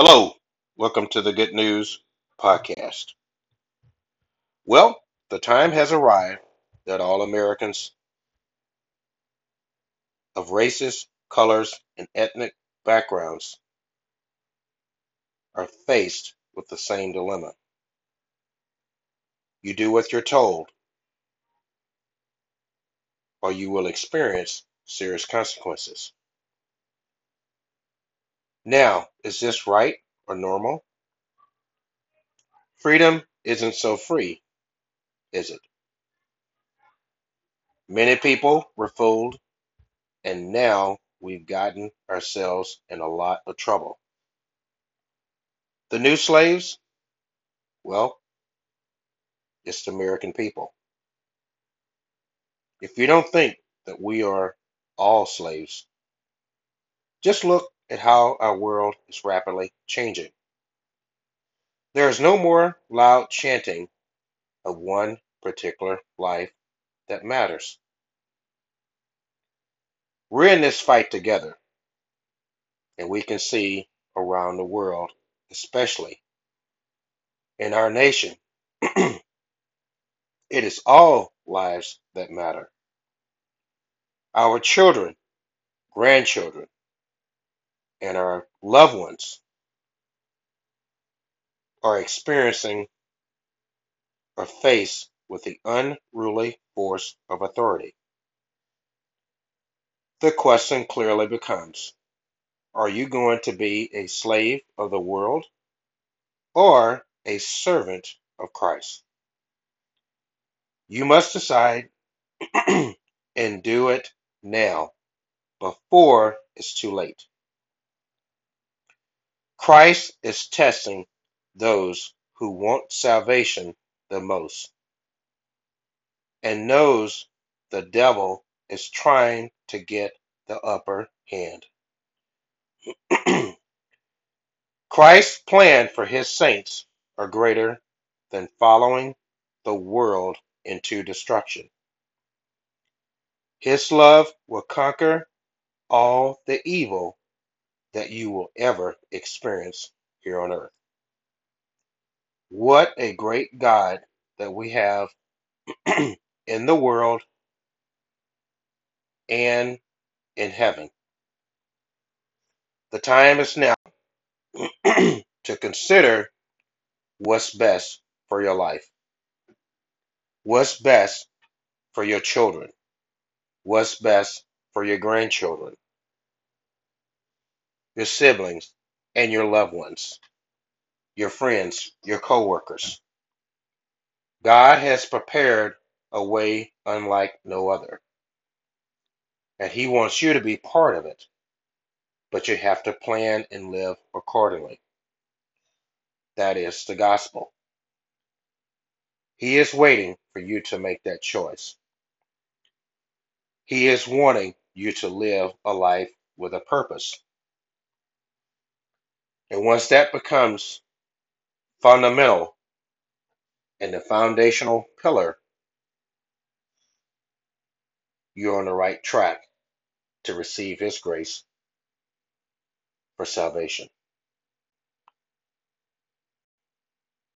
Hello, welcome to the Good News Podcast. Well, the time has arrived that all Americans of races, colors, and ethnic backgrounds are faced with the same dilemma. You do what you're told, or you will experience serious consequences. Now, is this right or normal? Freedom isn't so free, is it? Many people were fooled, and now we've gotten ourselves in a lot of trouble. The new slaves? Well, it's the American people. If you don't think that we are all slaves, just look at how our world is rapidly changing. There is no more loud chanting of one particular life that matters. We're in this fight together, and we can see around the world, especially in our nation, it is all lives that matter. Our children, grandchildren, and our loved ones are experiencing or faced with the unruly force of authority. The question clearly becomes Are you going to be a slave of the world or a servant of Christ? You must decide and do it now before it's too late. Christ is testing those who want salvation the most and knows the devil is trying to get the upper hand. Christ's plan for his saints are greater than following the world into destruction. His love will conquer all the evil that you will ever experience here on earth. What a great God that we have in the world and in heaven. The time is now to consider what's best for your life, what's best for your children, what's best for your grandchildren, your siblings, and your loved ones, your friends, your coworkers. God has prepared a way unlike no other, and He wants you to be part of it, but you have to plan and live accordingly. That is the gospel. He is waiting for you to make that choice. He is wanting you to live a life with a purpose. And once that becomes fundamental and the foundational pillar, you're on the right track to receive His grace for salvation.